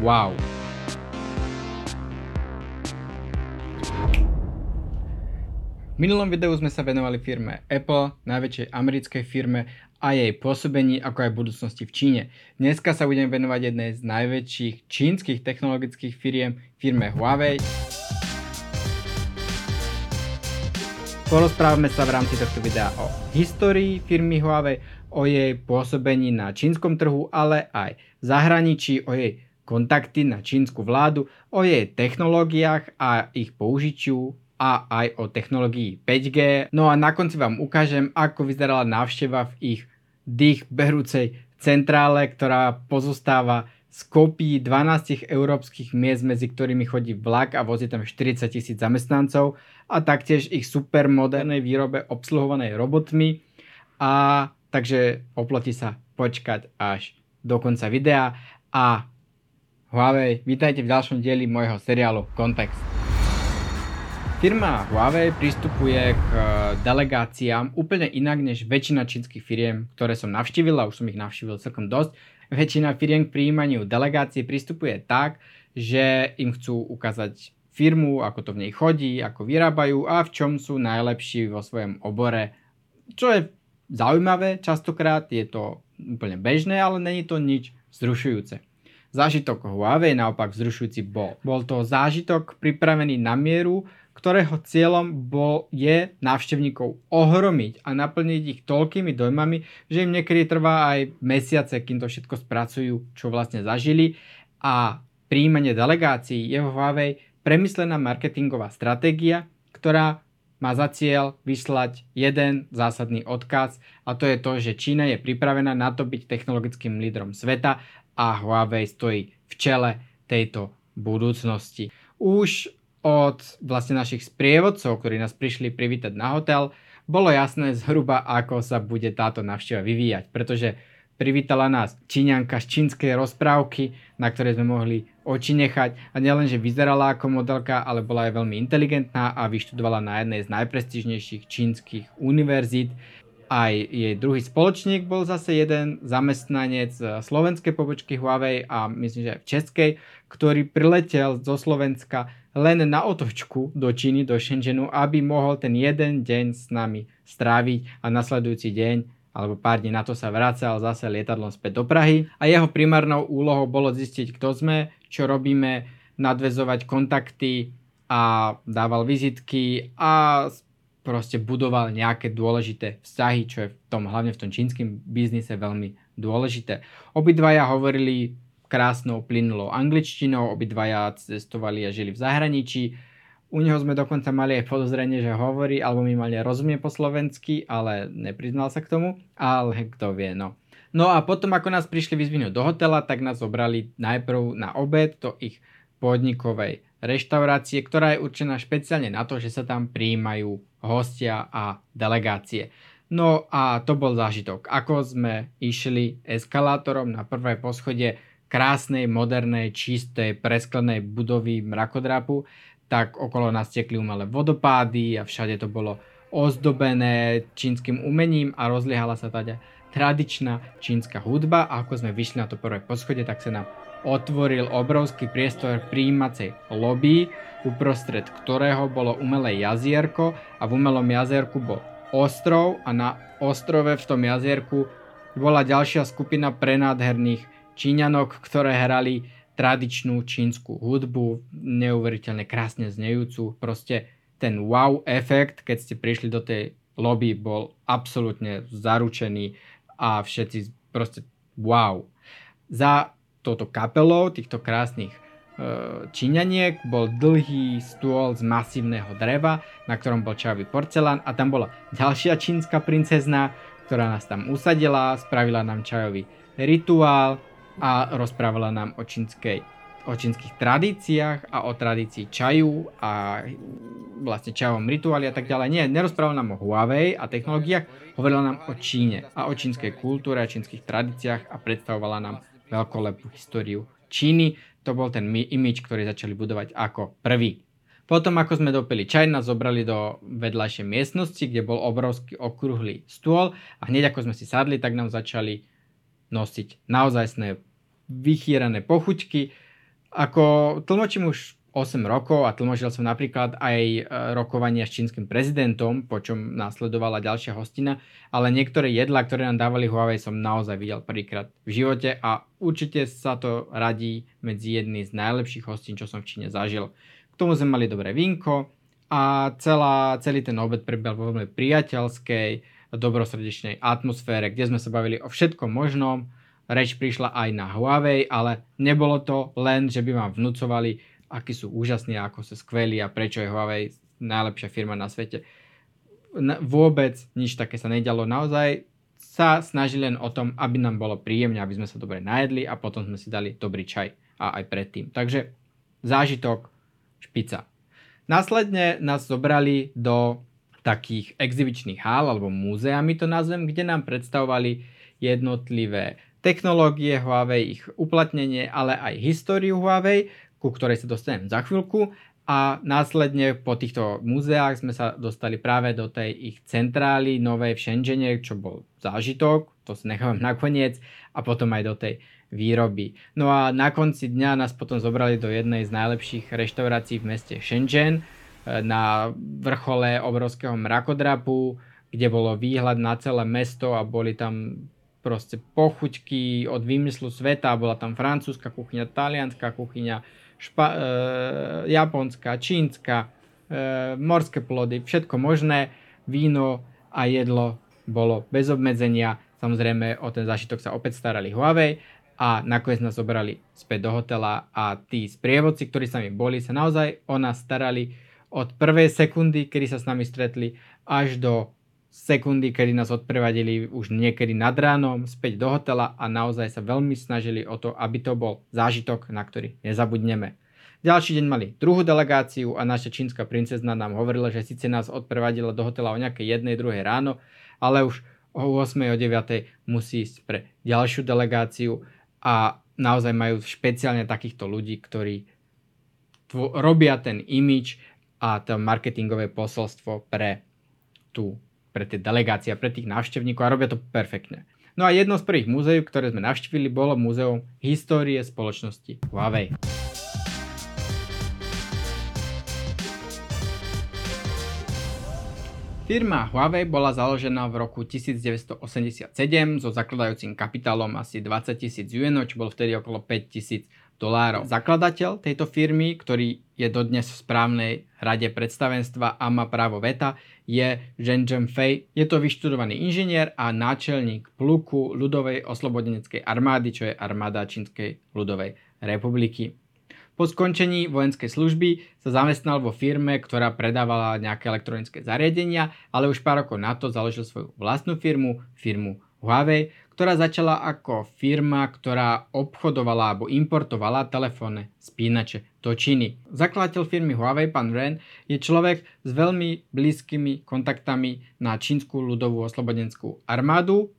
wow. V minulom videu sme sa venovali firme Apple, najväčšej americkej firme a jej pôsobení, ako aj budúcnosti v Číne. Dneska sa budeme venovať jednej z najväčších čínskych technologických firiem, firme Huawei. Porozprávame sa v rámci tohto videa o histórii firmy Huawei, o jej pôsobení na čínskom trhu, ale aj v zahraničí, o jej kontakty na čínsku vládu, o jej technológiách a ich použitiu a aj o technológii 5G. No a na konci vám ukážem, ako vyzerala návšteva v ich dých berúcej centrále, ktorá pozostáva z kopí 12 európskych miest, medzi ktorými chodí vlak a vozí tam 40 tisíc zamestnancov a taktiež ich supermodernej výrobe obsluhovanej robotmi a takže oploti sa počkať až do konca videa a Huawei, vítajte v ďalšom dieli môjho seriálu Kontext. Firma Huawei pristupuje k e, delegáciám úplne inak než väčšina čínskych firiem, ktoré som navštívil a už som ich navštívil celkom dosť. Väčšina firiem k príjmaniu delegácií pristupuje tak, že im chcú ukázať firmu, ako to v nej chodí, ako vyrábajú a v čom sú najlepší vo svojom obore. Čo je zaujímavé, častokrát je to úplne bežné, ale není to nič vzrušujúce. Zážitok Huawei naopak vzrušujúci bol. Bol to zážitok pripravený na mieru, ktorého cieľom bol, je návštevníkov ohromiť a naplniť ich toľkými dojmami, že im niekedy trvá aj mesiace, kým to všetko spracujú, čo vlastne zažili a príjmanie delegácií je vo Huawei premyslená marketingová stratégia, ktorá má za cieľ vyslať jeden zásadný odkaz a to je to, že Čína je pripravená na to byť technologickým lídrom sveta a Huawei stojí v čele tejto budúcnosti. Už od vlastne našich sprievodcov, ktorí nás prišli privítať na hotel, bolo jasné zhruba, ako sa bude táto návšteva vyvíjať, pretože privítala nás Číňanka z čínskej rozprávky, na ktorej sme mohli oči nechať a nielenže vyzerala ako modelka, ale bola aj veľmi inteligentná a vyštudovala na jednej z najprestižnejších čínskych univerzít. Aj jej druhý spoločník bol zase jeden zamestnanec slovenskej pobočky Huawei a myslím, že aj v českej, ktorý priletel zo Slovenska len na otočku do Číny, do Shenzhenu, aby mohol ten jeden deň s nami stráviť a nasledujúci deň alebo pár dní na to sa vracal zase lietadlom späť do Prahy. A jeho primárnou úlohou bolo zistiť, kto sme, čo robíme, nadvezovať kontakty a dával vizitky a proste budoval nejaké dôležité vzťahy, čo je v tom, hlavne v tom čínskym biznise veľmi dôležité. Obidvaja hovorili krásnou, plynulou angličtinou, obidvaja cestovali a žili v zahraničí. U neho sme dokonca mali aj podozrenie, že hovorí, alebo mi mali rozumie po slovensky, ale nepriznal sa k tomu, ale kto vie, no. No a potom, ako nás prišli vyzvinúť do hotela, tak nás zobrali najprv na obed do ich podnikovej reštaurácie, ktorá je určená špeciálne na to, že sa tam prijímajú hostia a delegácie. No a to bol zážitok. Ako sme išli eskalátorom na prvé poschodie krásnej, modernej, čistej, presklenej budovy mrakodrapu, tak okolo nás tekli umelé vodopády a všade to bolo ozdobené čínskym umením a rozliehala sa teda tradičná čínska hudba a ako sme vyšli na to prvé poschodie, tak sa nám otvoril obrovský priestor príjímacej lobby, uprostred ktorého bolo umelé jazierko a v umelom jazierku bol ostrov a na ostrove v tom jazierku bola ďalšia skupina prenádherných Číňanok, ktoré hrali tradičnú čínsku hudbu, neuveriteľne krásne znejúcu. Proste ten wow efekt, keď ste prišli do tej lobby, bol absolútne zaručený a všetci proste wow. Za touto kapelou týchto krásnych e, Číňaniek bol dlhý stôl z masívneho dreva, na ktorom bol čajový porcelán a tam bola ďalšia čínska princezna, ktorá nás tam usadila, spravila nám čajový rituál, a rozprávala nám o čínskej o čínskych tradíciách a o tradícii čaju a vlastne čajovom rituáli a tak ďalej. Nie, nerozprávala nám o Huawei a technológiách, hovorila nám o Číne a o čínskej kultúre a čínskych tradíciách a predstavovala nám veľkolepú históriu Číny. To bol ten imič, ktorý začali budovať ako prvý. Potom, ako sme dopili čaj, nás zobrali do vedľajšej miestnosti, kde bol obrovský okrúhly stôl a hneď ako sme si sadli, tak nám začali nosiť naozajstné vychýrané pochuťky, Ako tlmočím už 8 rokov a tlmočil som napríklad aj e, rokovania s čínskym prezidentom, po čom následovala ďalšia hostina, ale niektoré jedlá, ktoré nám dávali Huawei som naozaj videl prvýkrát v živote a určite sa to radí medzi jedný z najlepších hostín, čo som v Číne zažil. K tomu sme mali dobré vínko a celá, celý ten obed prebehol vo veľmi priateľskej, dobrosrdečnej atmosfére, kde sme sa bavili o všetkom možnom. Reč prišla aj na Huawei, ale nebolo to len, že by vám vnúcovali akí sú úžasní, ako sú skvelí a prečo je Huawei najlepšia firma na svete. Vôbec nič také sa nedialo. Naozaj sa snažili len o tom, aby nám bolo príjemne, aby sme sa dobre najedli a potom sme si dali dobrý čaj a aj predtým. Takže zážitok špica. Následne nás zobrali do takých exibičných hál alebo múzea, my to nazvem, kde nám predstavovali jednotlivé technológie Huawei, ich uplatnenie, ale aj históriu Huawei, ku ktorej sa dostanem za chvíľku a následne po týchto múzeách sme sa dostali práve do tej ich centrály novej v Shenzhene, čo bol zážitok, to si nechávam nakoniec a potom aj do tej výroby. No a na konci dňa nás potom zobrali do jednej z najlepších reštaurácií v meste Shenzhen e, na vrchole obrovského mrakodrapu, kde bolo výhľad na celé mesto a boli tam proste pochuťky od výmyslu sveta, bola tam francúzska kuchyňa, talianská kuchyňa, špa- e, japonská, čínska, e, morské plody, všetko možné, víno a jedlo bolo bez obmedzenia. Samozrejme o ten zážitok sa opäť starali Huawei a nakoniec nás zobrali späť do hotela a tí sprievodci, ktorí sa mi boli, sa naozaj o nás starali od prvej sekundy, kedy sa s nami stretli, až do sekundy, kedy nás odprevadili už niekedy nad ránom späť do hotela a naozaj sa veľmi snažili o to, aby to bol zážitok, na ktorý nezabudneme. Ďalší deň mali druhú delegáciu a naša čínska princezna nám hovorila, že síce nás odprevadila do hotela o nejakej jednej, druhej ráno, ale už o 8. o 9. musí ísť pre ďalšiu delegáciu a naozaj majú špeciálne takýchto ľudí, ktorí tvo- robia ten imič a to marketingové posolstvo pre tú pre tie delegácie, pre tých návštevníkov a robia to perfektne. No a jedno z prvých múzeí, ktoré sme navštívili, bolo múzeum histórie spoločnosti Huawei. Firma Huawei bola založená v roku 1987 so zakladajúcim kapitálom asi 20 tisíc yuanov, čo bolo vtedy okolo 5 tisíc dolárov. Zakladateľ tejto firmy, ktorý je dodnes v správnej rade predstavenstva a má právo veta, je Zheng Fei. Je to vyštudovaný inžinier a náčelník pluku ľudovej oslobodeneckej armády, čo je armáda Čínskej ľudovej republiky. Po skončení vojenskej služby sa zamestnal vo firme, ktorá predávala nejaké elektronické zariadenia, ale už pár rokov na to založil svoju vlastnú firmu, firmu Huawei, ktorá začala ako firma, ktorá obchodovala alebo importovala telefónne spínače do Číny. Zakladateľ firmy Huawei, pán Ren, je človek s veľmi blízkymi kontaktami na čínsku ľudovú oslobodenskú armádu,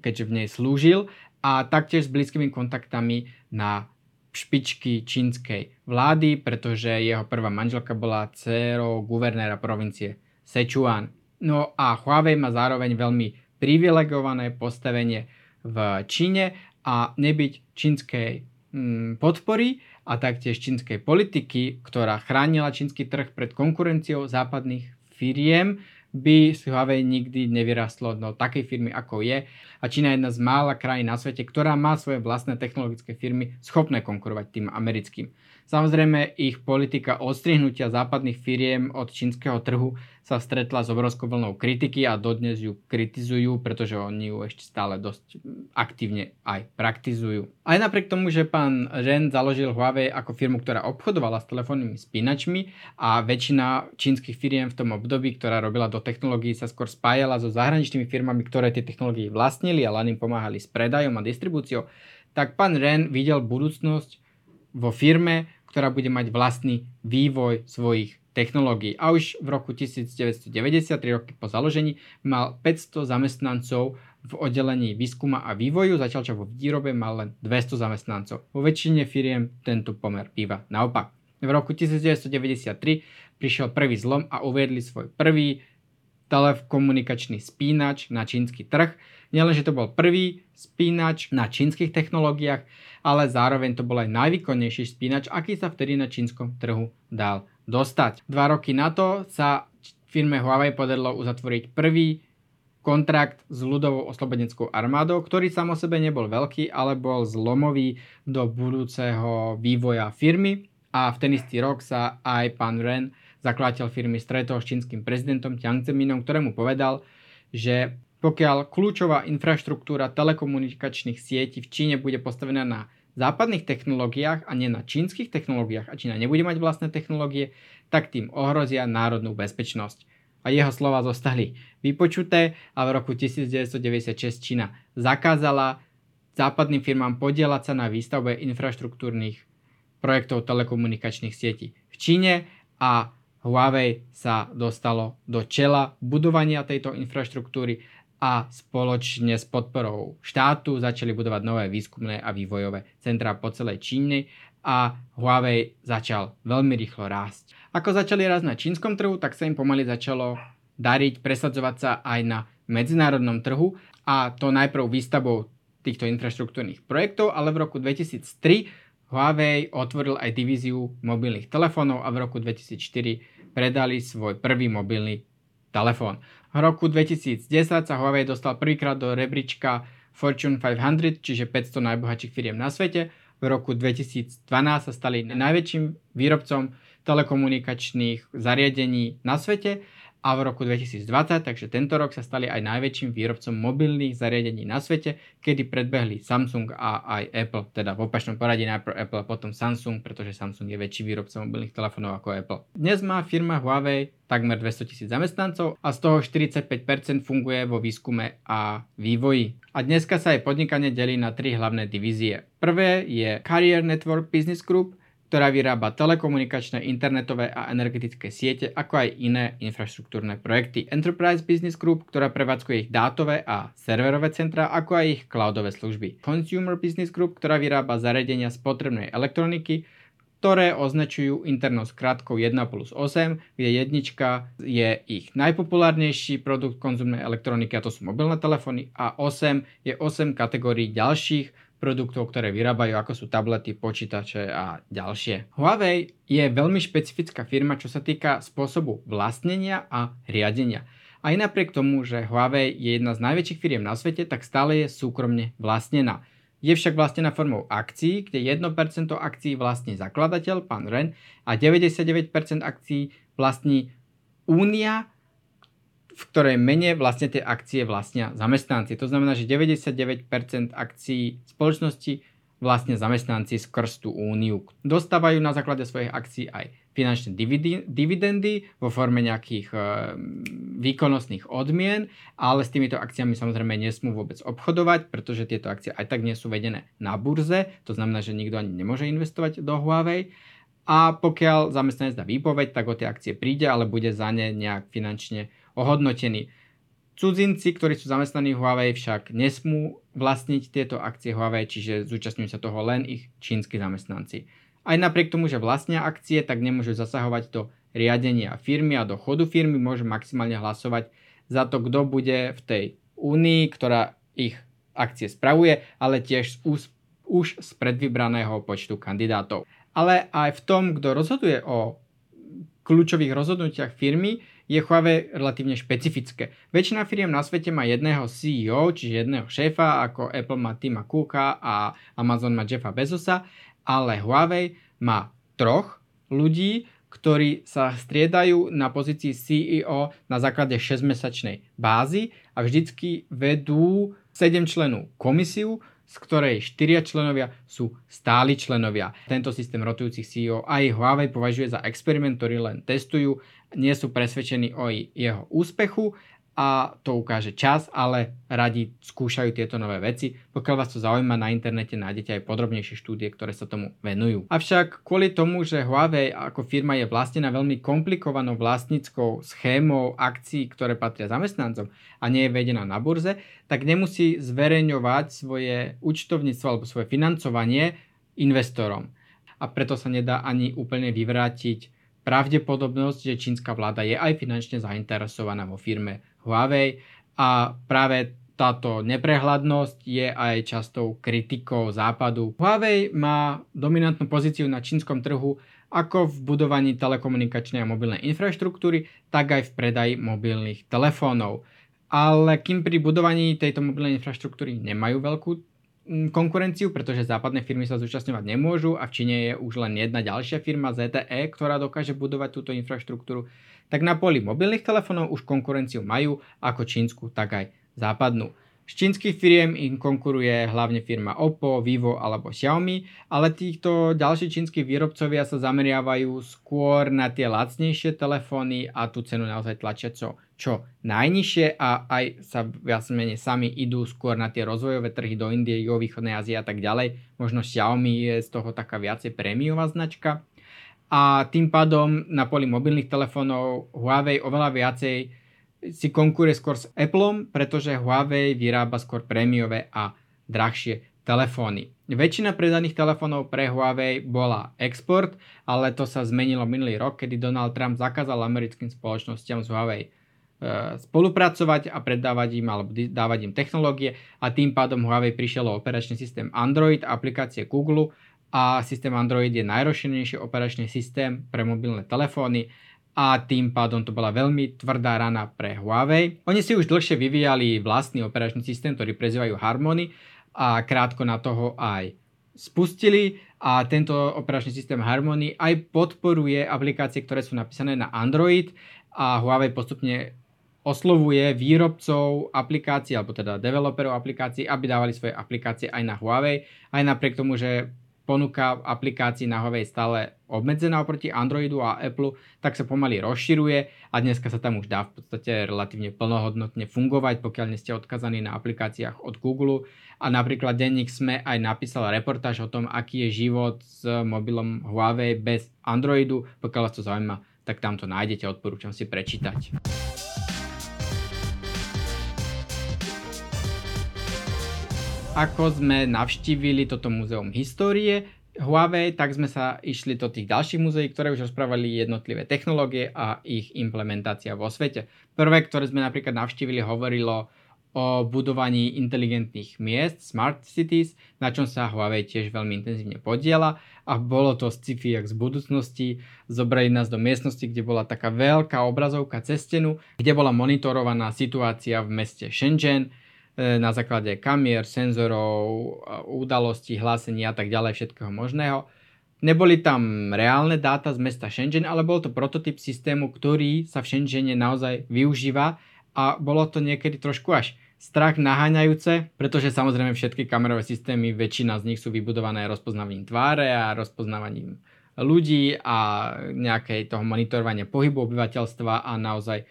keďže v nej slúžil, a taktiež s blízkymi kontaktami na špičky čínskej vlády, pretože jeho prvá manželka bola dcerou guvernéra provincie Sichuan. No a Huawei má zároveň veľmi privilegované postavenie v Číne a nebyť čínskej mm, podpory a taktiež čínskej politiky, ktorá chránila čínsky trh pred konkurenciou západných firiem, by si Huawei nikdy nevyrastlo do takej firmy, ako je. A Čína je jedna z mála krajín na svete, ktorá má svoje vlastné technologické firmy schopné konkurovať tým americkým. Samozrejme, ich politika odstrihnutia západných firiem od čínskeho trhu sa stretla s obrovskou vlnou kritiky a dodnes ju kritizujú, pretože oni ju ešte stále dosť aktívne aj praktizujú. Aj napriek tomu, že pán Ren založil Huawei ako firmu, ktorá obchodovala s telefónnymi spínačmi a väčšina čínskych firiem v tom období, ktorá robila do technológií, sa skôr spájala so zahraničnými firmami, ktoré tie technológie vlastnili a len im pomáhali s predajom a distribúciou, tak pán Ren videl budúcnosť vo firme, ktorá bude mať vlastný vývoj svojich technológií. A už v roku 1993 roky po založení mal 500 zamestnancov v oddelení výskuma a vývoju, zatiaľ čo vo výrobe mal len 200 zamestnancov. Vo väčšine firiem tento pomer býva naopak. V roku 1993 prišiel prvý zlom a uviedli svoj prvý telekomunikačný spínač na čínsky trh. Nielenže to bol prvý spínač na čínskych technológiách, ale zároveň to bol aj najvýkonnejší spínač, aký sa vtedy na čínskom trhu dal dostať. Dva roky na to sa firme Huawei podarilo uzatvoriť prvý kontrakt s ľudovou oslobodenskou armádou, ktorý sám o sebe nebol veľký, ale bol zlomový do budúceho vývoja firmy a v ten istý rok sa aj pán Ren, zakladateľ firmy, stretol s čínskym prezidentom Jiang Zeminom, ktorému povedal, že pokiaľ kľúčová infraštruktúra telekomunikačných sietí v Číne bude postavená na západných technológiách a nie na čínskych technológiách a Čína nebude mať vlastné technológie, tak tým ohrozia národnú bezpečnosť. A jeho slova zostali vypočuté a v roku 1996 Čína zakázala západným firmám podielať sa na výstavbe infraštruktúrnych projektov telekomunikačných sietí v Číne a Huawei sa dostalo do čela budovania tejto infraštruktúry a spoločne s podporou štátu začali budovať nové výskumné a vývojové centrá po celej Číne a Huawei začal veľmi rýchlo rásť. Ako začali rásť na čínskom trhu, tak sa im pomaly začalo dariť presadzovať sa aj na medzinárodnom trhu a to najprv výstavbou týchto infraštruktúrnych projektov, ale v roku 2003 Huawei otvoril aj divíziu mobilných telefónov a v roku 2004 predali svoj prvý mobilný telefón. V roku 2010 sa Huawei dostal prvýkrát do rebríčka Fortune 500, čiže 500 najbohatších firiem na svete. V roku 2012 sa stali najväčším výrobcom telekomunikačných zariadení na svete a v roku 2020, takže tento rok sa stali aj najväčším výrobcom mobilných zariadení na svete, kedy predbehli Samsung a aj Apple, teda v opačnom poradí najprv Apple a potom Samsung, pretože Samsung je väčší výrobca mobilných telefónov ako Apple. Dnes má firma Huawei takmer 200 tisíc zamestnancov a z toho 45% funguje vo výskume a vývoji. A dneska sa aj podnikanie delí na tri hlavné divízie. Prvé je Carrier Network Business Group, ktorá vyrába telekomunikačné, internetové a energetické siete, ako aj iné infraštruktúrne projekty. Enterprise Business Group, ktorá prevádzkuje ich dátové a serverové centra, ako aj ich cloudové služby. Consumer Business Group, ktorá vyrába zariadenia spotrebnej elektroniky, ktoré označujú internosť krátkou 1 plus 8, kde jednička je ich najpopulárnejší produkt konzumnej elektroniky, a to sú mobilné telefóny, a 8 je 8 kategórií ďalších produktov, ktoré vyrábajú, ako sú tablety, počítače a ďalšie. Huawei je veľmi špecifická firma, čo sa týka spôsobu vlastnenia a riadenia. Aj napriek tomu, že Huawei je jedna z najväčších firiem na svete, tak stále je súkromne vlastnená. Je však vlastnená formou akcií, kde 1% akcií vlastní zakladateľ, pán Ren, a 99% akcií vlastní Únia, v ktorej mene vlastne tie akcie vlastnia zamestnanci. To znamená, že 99% akcií spoločnosti vlastne zamestnanci skrz tú úniu. Dostávajú na základe svojich akcií aj finančné dividendy vo forme nejakých e, výkonnostných odmien, ale s týmito akciami samozrejme nesmú vôbec obchodovať, pretože tieto akcie aj tak nie sú vedené na burze, to znamená, že nikto ani nemôže investovať do Huawei a pokiaľ zamestnanec dá výpoveď, tak o tie akcie príde, ale bude za ne nejak finančne ohodnotení. Cudzinci, ktorí sú zamestnaní v Huawei, však nesmú vlastniť tieto akcie Huawei, čiže zúčastňujú sa toho len ich čínsky zamestnanci. Aj napriek tomu, že vlastnia akcie, tak nemôžu zasahovať do riadenia firmy a do chodu firmy, môžu maximálne hlasovať za to, kto bude v tej únii, ktorá ich akcie spravuje, ale tiež už, už z predvybraného počtu kandidátov. Ale aj v tom, kto rozhoduje o kľúčových rozhodnutiach firmy, je Huawei relatívne špecifické. Väčšina firiem na svete má jedného CEO, čiže jedného šéfa, ako Apple má Tima Cooka a Amazon má Jeffa Bezosa, ale Huawei má troch ľudí, ktorí sa striedajú na pozícii CEO na základe 6-mesačnej bázy a vždycky vedú 7 členov komisiu, z ktorej štyria členovia sú stáli členovia. Tento systém rotujúcich CEO aj Huawei považuje za experiment, ktorý len testujú, nie sú presvedčení o jeho úspechu a to ukáže čas, ale radi skúšajú tieto nové veci. Pokiaľ vás to zaujíma, na internete nájdete aj podrobnejšie štúdie, ktoré sa tomu venujú. Avšak kvôli tomu, že Huawei ako firma je vlastnená veľmi komplikovanou vlastníckou schémou akcií, ktoré patria zamestnancom a nie je vedená na burze, tak nemusí zverejňovať svoje účtovníctvo alebo svoje financovanie investorom. A preto sa nedá ani úplne vyvrátiť pravdepodobnosť, že čínska vláda je aj finančne zainteresovaná vo firme Huawei a práve táto neprehľadnosť je aj častou kritikou západu. Huawei má dominantnú pozíciu na čínskom trhu ako v budovaní telekomunikačnej a mobilnej infraštruktúry, tak aj v predaji mobilných telefónov. Ale kým pri budovaní tejto mobilnej infraštruktúry nemajú veľkú konkurenciu, pretože západné firmy sa zúčastňovať nemôžu a v Číne je už len jedna ďalšia firma ZTE, ktorá dokáže budovať túto infraštruktúru, tak na poli mobilných telefónov už konkurenciu majú ako čínsku, tak aj západnú. Z čínskych firiem im konkuruje hlavne firma Oppo, Vivo alebo Xiaomi, ale týchto ďalší čínsky výrobcovia sa zameriavajú skôr na tie lacnejšie telefóny a tú cenu naozaj tlačia čo, čo najnižšie a aj sa viac menej sami idú skôr na tie rozvojové trhy do Indie, východnej Ázie a tak ďalej. Možno Xiaomi je z toho taká viacej prémiová značka. A tým pádom na poli mobilných telefónov Huawei oveľa viacej si konkuruje skôr s Appleom, pretože Huawei vyrába skôr prémiové a drahšie telefóny. Väčšina predaných telefónov pre Huawei bola export, ale to sa zmenilo minulý rok, kedy Donald Trump zakázal americkým spoločnosťam z Huawei e, spolupracovať a predávať im alebo dávať im technológie a tým pádom Huawei prišiel o operačný systém Android, aplikácie Google a systém Android je najrozšírenejší operačný systém pre mobilné telefóny a tým pádom to bola veľmi tvrdá rana pre Huawei. Oni si už dlhšie vyvíjali vlastný operačný systém, ktorý prezývajú Harmony a krátko na toho aj spustili. A tento operačný systém Harmony aj podporuje aplikácie, ktoré sú napísané na Android. A Huawei postupne oslovuje výrobcov aplikácií, alebo teda developerov aplikácií, aby dávali svoje aplikácie aj na Huawei, aj napriek tomu, že ponuka aplikácií na Huawei stále obmedzená oproti Androidu a Apple, tak sa pomaly rozširuje a dneska sa tam už dá v podstate relatívne plnohodnotne fungovať, pokiaľ nie ste odkazaní na aplikáciách od Google. A napríklad denník SME aj napísal reportáž o tom, aký je život s mobilom Huawei bez Androidu. Pokiaľ vás to zaujíma, tak tam to nájdete, odporúčam si prečítať. Ako sme navštívili toto múzeum histórie Huawei, tak sme sa išli do tých ďalších múzeí, ktoré už rozprávali jednotlivé technológie a ich implementácia vo svete. Prvé, ktoré sme napríklad navštívili, hovorilo o budovaní inteligentných miest, smart cities, na čom sa Huawei tiež veľmi intenzívne podiela a bolo to sci-fi jak z budúcnosti. Zobrali nás do miestnosti, kde bola taká veľká obrazovka cez stenu, kde bola monitorovaná situácia v meste Shenzhen, na základe kamier, senzorov, udalostí, hlásení a tak ďalej, všetkého možného. Neboli tam reálne dáta z mesta Shenzhen, ale bol to prototyp systému, ktorý sa v Shenzhene naozaj využíva a bolo to niekedy trošku až strach naháňajúce, pretože samozrejme všetky kamerové systémy, väčšina z nich sú vybudované rozpoznávaním tváre a rozpoznávaním ľudí a nejakej toho monitorovania pohybu obyvateľstva a naozaj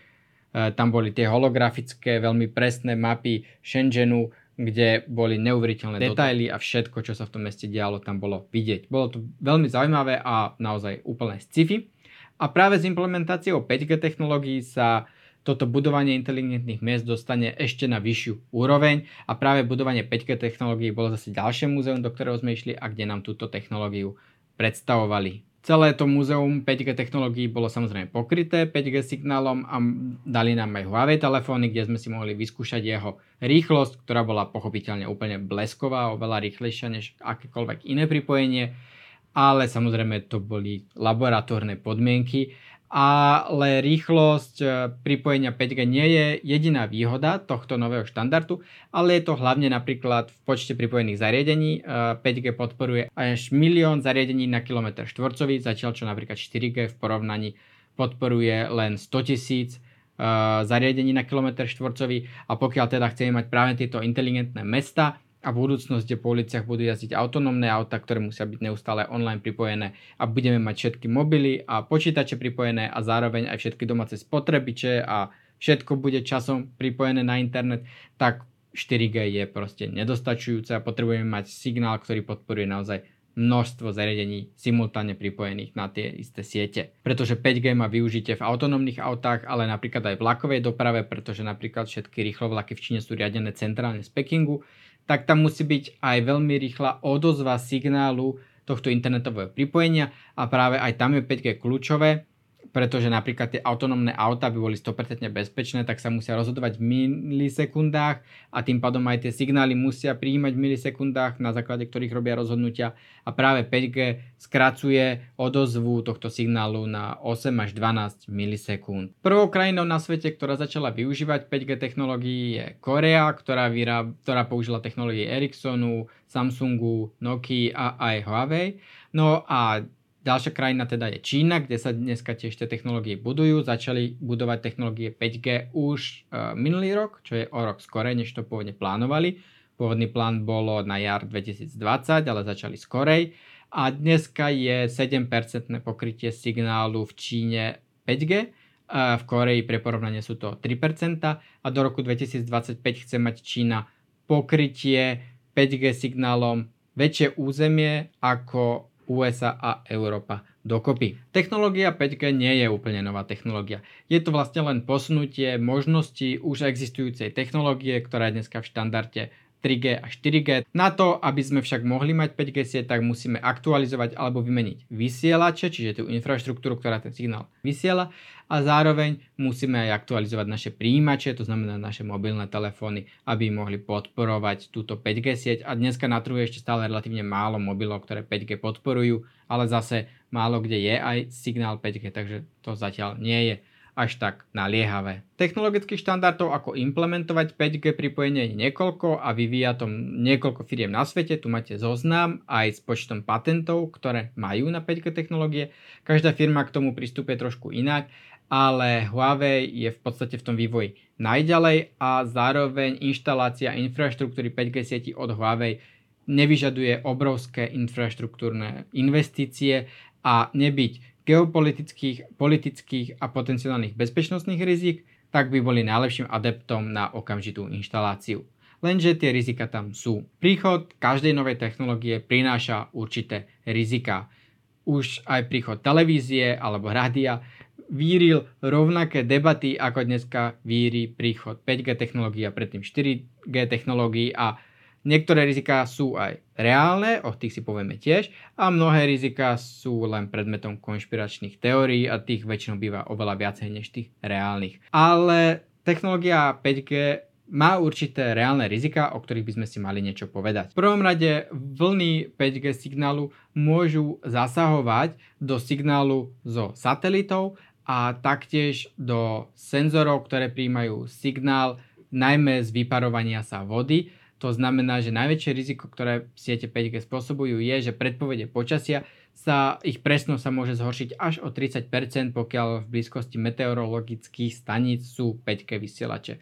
tam boli tie holografické, veľmi presné mapy Shenzhenu, kde boli neuveriteľné detaily a všetko, čo sa v tom meste dialo, tam bolo vidieť. Bolo to veľmi zaujímavé a naozaj úplné sci-fi. A práve s implementáciou 5G technológií sa toto budovanie inteligentných miest dostane ešte na vyššiu úroveň a práve budovanie 5G technológií bolo zase ďalšie múzeum, do ktorého sme išli a kde nám túto technológiu predstavovali. Celé to múzeum 5G technológií bolo samozrejme pokryté 5G signálom a dali nám aj Huawei telefóny, kde sme si mohli vyskúšať jeho rýchlosť, ktorá bola pochopiteľne úplne blesková, oveľa rýchlejšia než akékoľvek iné pripojenie, ale samozrejme to boli laboratórne podmienky ale rýchlosť e, pripojenia 5G nie je jediná výhoda tohto nového štandardu, ale je to hlavne napríklad v počte pripojených zariadení. 5G e, podporuje až milión zariadení na kilometr štvorcový, zatiaľ čo napríklad 4G v porovnaní podporuje len 100 tisíc e, zariadení na kilometr štvorcový a pokiaľ teda chceme mať práve tieto inteligentné mesta, a v budúcnosti po uliciach budú jazdiť autonómne auta, ktoré musia byť neustále online pripojené a budeme mať všetky mobily a počítače pripojené a zároveň aj všetky domáce spotrebiče a všetko bude časom pripojené na internet, tak 4G je proste nedostačujúce a potrebujeme mať signál, ktorý podporuje naozaj množstvo zariadení simultáne pripojených na tie isté siete. Pretože 5G má využitie v autonómnych autách, ale napríklad aj v vlakovej doprave, pretože napríklad všetky rýchlovlaky v Číne sú riadené centrálne z Pekingu tak tam musí byť aj veľmi rýchla odozva signálu tohto internetového pripojenia a práve aj tam je 5G kľúčové, pretože napríklad tie autonómne auta by boli 100% bezpečné, tak sa musia rozhodovať v milisekundách a tým pádom aj tie signály musia prijímať v milisekundách, na základe ktorých robia rozhodnutia a práve 5G skracuje odozvu tohto signálu na 8 až 12 milisekúnd. Prvou krajinou na svete, ktorá začala využívať 5G technológií je Korea, ktorá, vyráb, ktorá použila technológie Ericssonu, Samsungu, Nokia a aj Huawei. No a Ďalšia krajina teda je Čína, kde sa dneska tiež tie technológie budujú. Začali budovať technológie 5G už uh, minulý rok, čo je o rok skorej, než to pôvodne plánovali. Pôvodný plán bolo na jar 2020, ale začali skorej. A dneska je 7% pokrytie signálu v Číne 5G. Uh, v Koreji pre porovnanie sú to 3% a do roku 2025 chce mať Čína pokrytie 5G signálom väčšie územie ako USA a Európa dokopy. Technológia 5G nie je úplne nová technológia. Je to vlastne len posunutie možností už existujúcej technológie, ktorá je dneska v štandarde 3G a 4G. Na to, aby sme však mohli mať 5G sieť, tak musíme aktualizovať alebo vymeniť vysielače, čiže tú infraštruktúru, ktorá ten signál vysiela. A zároveň musíme aj aktualizovať naše príjimače, to znamená naše mobilné telefóny, aby mohli podporovať túto 5G sieť. A dneska na trhu je ešte stále relatívne málo mobilov, ktoré 5G podporujú, ale zase málo kde je aj signál 5G, takže to zatiaľ nie je až tak naliehavé. Technologických štandardov, ako implementovať 5G pripojenie je niekoľko a vyvíja to niekoľko firiem na svete. Tu máte zoznam aj s počtom patentov, ktoré majú na 5G technológie. Každá firma k tomu pristupuje trošku inak, ale Huawei je v podstate v tom vývoji najďalej a zároveň inštalácia infraštruktúry 5G sieti od Huawei nevyžaduje obrovské infraštruktúrne investície a nebyť geopolitických, politických a potenciálnych bezpečnostných rizik, tak by boli najlepším adeptom na okamžitú inštaláciu. Lenže tie rizika tam sú. Príchod každej novej technológie prináša určité rizika. Už aj príchod televízie alebo rádia víril rovnaké debaty, ako dneska víri príchod 5G technológií a predtým 4G technológií a Niektoré rizika sú aj reálne, o tých si povieme tiež, a mnohé rizika sú len predmetom konšpiračných teórií a tých väčšinou býva oveľa viacej než tých reálnych. Ale technológia 5G má určité reálne rizika, o ktorých by sme si mali niečo povedať. V prvom rade vlny 5G signálu môžu zasahovať do signálu zo satelitov a taktiež do senzorov, ktoré príjmajú signál najmä z vyparovania sa vody, to znamená, že najväčšie riziko, ktoré siete 5G spôsobujú, je, že predpovede počasia sa, ich presnosť sa môže zhoršiť až o 30%, pokiaľ v blízkosti meteorologických staníc sú 5G vysielače.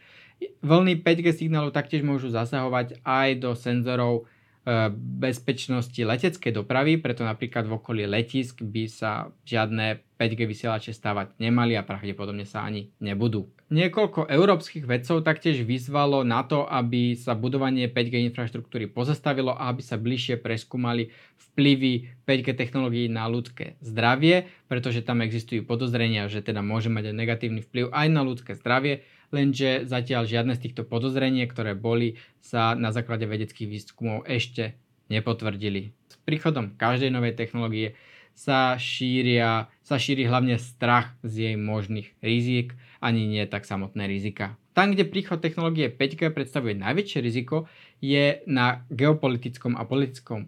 Vlny 5G signálu taktiež môžu zasahovať aj do senzorov E, bezpečnosti leteckej dopravy, preto napríklad v okolí letisk by sa žiadne 5G vysielače stávať nemali a pravdepodobne sa ani nebudú. Niekoľko európskych vedcov taktiež vyzvalo na to, aby sa budovanie 5G infraštruktúry pozastavilo a aby sa bližšie preskúmali vplyvy 5G technológií na ľudské zdravie, pretože tam existujú podozrenia, že teda môže mať aj negatívny vplyv aj na ľudské zdravie, lenže zatiaľ žiadne z týchto podozrení, ktoré boli, sa na základe vedeckých výskumov ešte nepotvrdili. S príchodom každej novej technológie sa, šíria, sa šíri hlavne strach z jej možných rizik, ani nie tak samotné rizika. Tam, kde príchod technológie 5G predstavuje najväčšie riziko, je na geopolitickom a politickom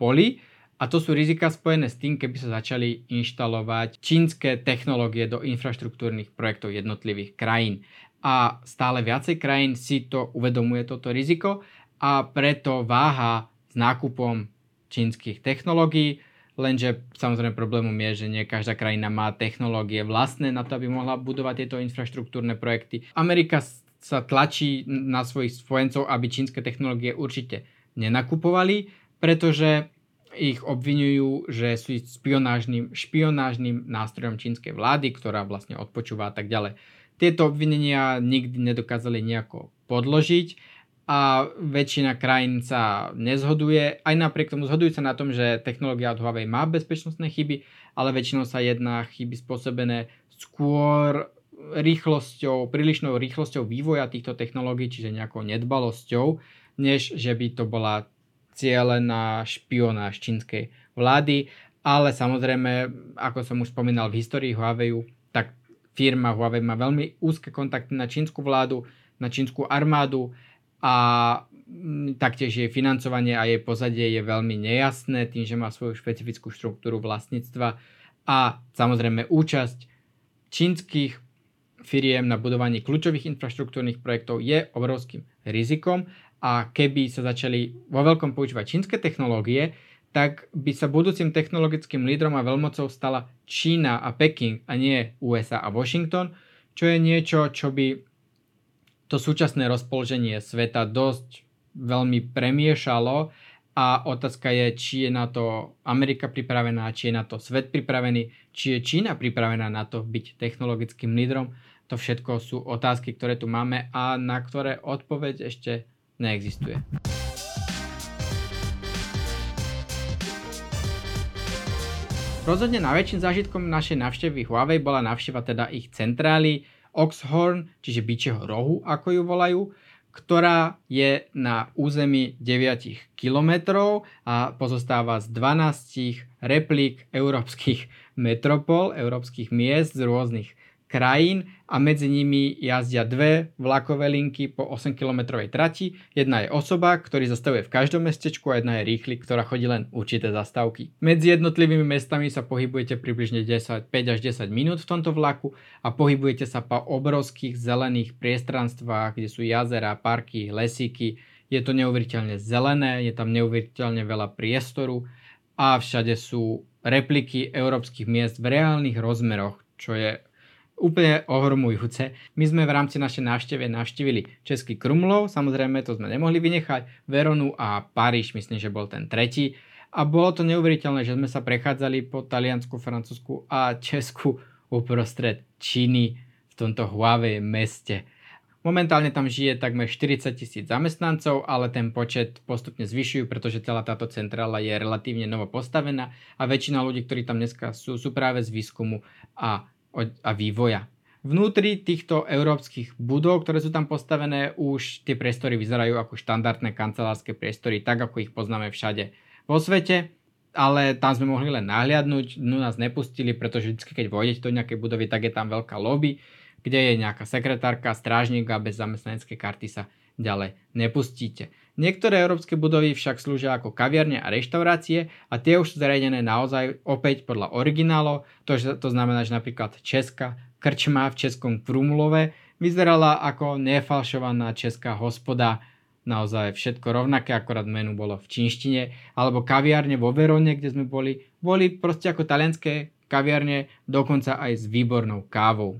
poli, a to sú rizika spojené s tým, keby sa začali inštalovať čínske technológie do infraštruktúrnych projektov jednotlivých krajín. A stále viacej krajín si to uvedomuje toto riziko. A preto váha s nákupom čínskych technológií, lenže samozrejme problémom je, že nie každá krajina má technológie vlastné na to, aby mohla budovať tieto infraštruktúrne projekty. Amerika sa tlačí na svojich spojencov, aby čínske technológie určite nenakupovali, pretože ich obvinujú, že sú špionážnym, špionážnym nástrojom čínskej vlády, ktorá vlastne odpočúva a tak ďalej. Tieto obvinenia nikdy nedokázali nejako podložiť a väčšina krajín sa nezhoduje. Aj napriek tomu zhodujú sa na tom, že technológia od Huawei má bezpečnostné chyby, ale väčšinou sa jedná chyby spôsobené skôr rýchlosťou, prílišnou rýchlosťou vývoja týchto technológií, čiže nejakou nedbalosťou, než že by to bola cieľená špionáž čínskej vlády ale samozrejme, ako som už spomínal v histórii Huawei, tak firma Huawei má veľmi úzke kontakty na čínsku vládu, na čínsku armádu a mm, taktiež jej financovanie a jej pozadie je veľmi nejasné tým, že má svoju špecifickú štruktúru vlastníctva a samozrejme účasť čínskych firiem na budovaní kľúčových infraštruktúrnych projektov je obrovským rizikom. A keby sa začali vo veľkom používať čínske technológie, tak by sa budúcim technologickým lídrom a veľmocou stala Čína a Peking a nie USA a Washington, čo je niečo, čo by to súčasné rozpoloženie sveta dosť veľmi premiešalo a otázka je, či je na to Amerika pripravená, či je na to svet pripravený, či je Čína pripravená na to byť technologickým lídrom. To všetko sú otázky, ktoré tu máme a na ktoré odpoveď ešte neexistuje. Rozhodne najväčším zážitkom našej návštevy Huawei bola návšteva teda ich centrály Oxhorn, čiže byčieho rohu, ako ju volajú, ktorá je na území 9 kilometrov a pozostáva z 12 replík európskych metropol, európskych miest z rôznych krajín a medzi nimi jazdia dve vlakové linky po 8 km trati. Jedna je osoba, ktorý zastavuje v každom mestečku a jedna je rýchly, ktorá chodí len určité zastávky. Medzi jednotlivými mestami sa pohybujete približne 10, 5 až 10 minút v tomto vlaku a pohybujete sa po obrovských zelených priestranstvách, kde sú jazera, parky, lesíky. Je to neuveriteľne zelené, je tam neuveriteľne veľa priestoru a všade sú repliky európskych miest v reálnych rozmeroch, čo je úplne ohromujúce. My sme v rámci našej návšteve navštívili Český Krumlov, samozrejme to sme nemohli vynechať, Veronu a Paríž, myslím, že bol ten tretí. A bolo to neuveriteľné, že sme sa prechádzali po Taliansku, Francúzsku a Česku uprostred Číny v tomto Huawei meste. Momentálne tam žije takmer 40 tisíc zamestnancov, ale ten počet postupne zvyšujú, pretože celá táto centrála je relatívne novo postavená a väčšina ľudí, ktorí tam dneska sú, sú práve z výskumu a a vývoja. Vnútri týchto európskych budov, ktoré sú tam postavené, už tie priestory vyzerajú ako štandardné kancelárske priestory, tak ako ich poznáme všade vo svete, ale tam sme mohli len nahliadnúť, no nás nepustili, pretože vždy, keď vojdete do nejakej budovy, tak je tam veľká lobby, kde je nejaká sekretárka, strážnik a bez zamestnaneckej karty sa ďalej nepustíte. Niektoré európske budovy však slúžia ako kaviarne a reštaurácie a tie už sú zariadené naozaj opäť podľa originálov. To, to znamená, že napríklad Česká krčma v Českom Krumlove vyzerala ako nefalšovaná česká hospoda, naozaj všetko rovnaké, akorát menu bolo v čínštine, alebo kaviárne vo Verone, kde sme boli, boli proste ako talianské kaviarne, dokonca aj s výbornou kávou.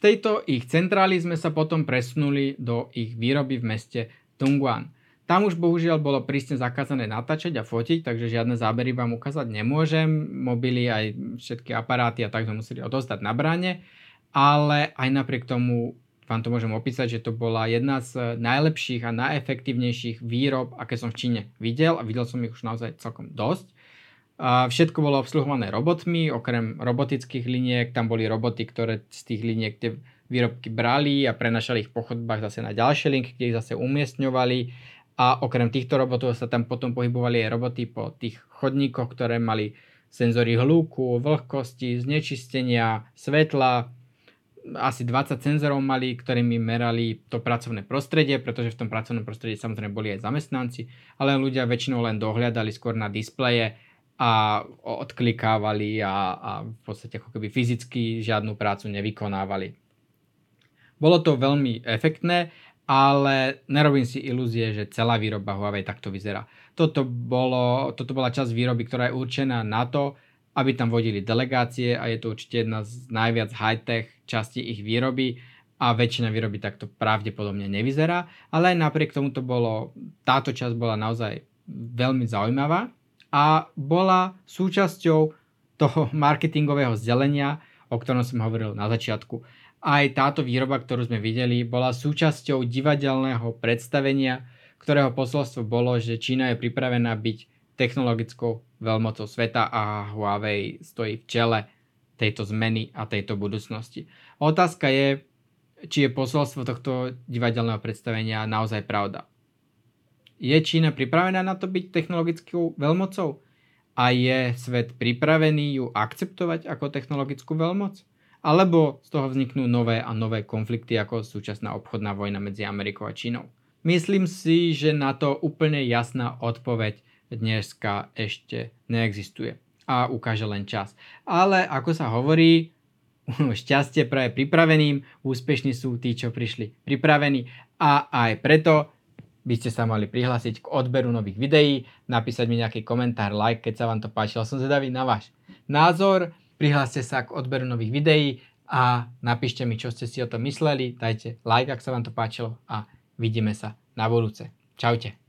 Tejto ich centrály sme sa potom presunuli do ich výroby v meste Tungwan. Tam už bohužiaľ bolo prísne zakázané natáčať a fotiť, takže žiadne zábery vám ukázať nemôžem. Mobily aj všetky aparáty a tak sme museli odozdať na bráne. Ale aj napriek tomu vám to môžem opísať, že to bola jedna z najlepších a najefektívnejších výrob, aké som v Číne videl a videl som ich už naozaj celkom dosť. A všetko bolo obsluhované robotmi, okrem robotických liniek, tam boli roboty, ktoré z tých liniek tie výrobky brali a prenašali ich po chodbách zase na ďalšie linky, kde ich zase umiestňovali a okrem týchto robotov sa tam potom pohybovali aj roboty po tých chodníkoch, ktoré mali senzory hluku, vlhkosti, znečistenia, svetla. Asi 20 senzorov mali, ktorými merali to pracovné prostredie, pretože v tom pracovnom prostredí samozrejme boli aj zamestnanci, ale ľudia väčšinou len dohľadali skôr na displeje a odklikávali a, a v podstate ako keby fyzicky žiadnu prácu nevykonávali. Bolo to veľmi efektné ale nerobím si ilúzie, že celá výroba Huawei takto vyzerá. Toto, bolo, toto bola časť výroby, ktorá je určená na to, aby tam vodili delegácie a je to určite jedna z najviac high-tech častí ich výroby a väčšina výroby takto pravdepodobne nevyzerá, ale aj napriek tomu to bolo, táto časť bola naozaj veľmi zaujímavá a bola súčasťou toho marketingového zdelenia, o ktorom som hovoril na začiatku aj táto výroba, ktorú sme videli, bola súčasťou divadelného predstavenia, ktorého posolstvo bolo, že Čína je pripravená byť technologickou veľmocou sveta a Huawei stojí v čele tejto zmeny a tejto budúcnosti. Otázka je, či je posolstvo tohto divadelného predstavenia naozaj pravda. Je Čína pripravená na to byť technologickou veľmocou? A je svet pripravený ju akceptovať ako technologickú veľmoc? Alebo z toho vzniknú nové a nové konflikty ako súčasná obchodná vojna medzi Amerikou a Čínou? Myslím si, že na to úplne jasná odpoveď dneska ešte neexistuje a ukáže len čas. Ale ako sa hovorí, šťastie praje pripraveným, úspešní sú tí, čo prišli pripravení a aj preto by ste sa mali prihlásiť k odberu nových videí, napísať mi nejaký komentár, like, keď sa vám to páčilo. Som zvedavý na váš názor, prihláste sa k odberu nových videí a napíšte mi, čo ste si o tom mysleli, dajte like, ak sa vám to páčilo a vidíme sa na budúce. Čaute.